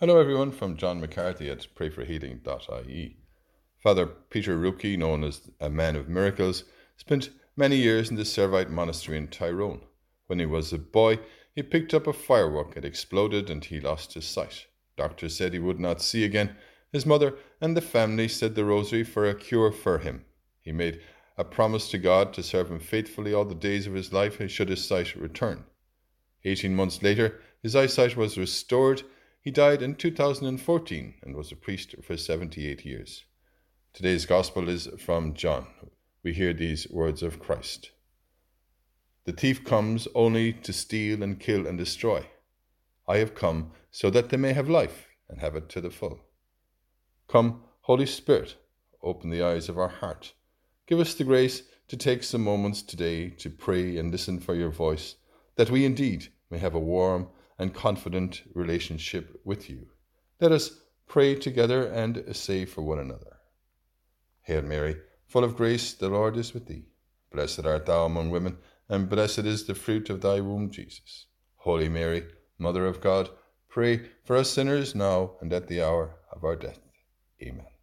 Hello, everyone, from John McCarthy at prayforhealing.ie. Father Peter Rookey, known as a man of miracles, spent many years in the Servite monastery in Tyrone. When he was a boy, he picked up a firework, it exploded, and he lost his sight. Doctors said he would not see again. His mother and the family said the rosary for a cure for him. He made a promise to God to serve him faithfully all the days of his life should his sight return. Eighteen months later, his eyesight was restored. He died in 2014 and was a priest for 78 years. Today's Gospel is from John. We hear these words of Christ The thief comes only to steal and kill and destroy. I have come so that they may have life and have it to the full. Come, Holy Spirit, open the eyes of our heart Give us the grace to take some moments today to pray and listen for your voice, that we indeed may have a warm and confident relationship with you. Let us pray together and say for one another. Hail Mary, full of grace, the Lord is with thee. Blessed art thou among women, and blessed is the fruit of thy womb, Jesus. Holy Mary, Mother of God, pray for us sinners now and at the hour of our death. Amen.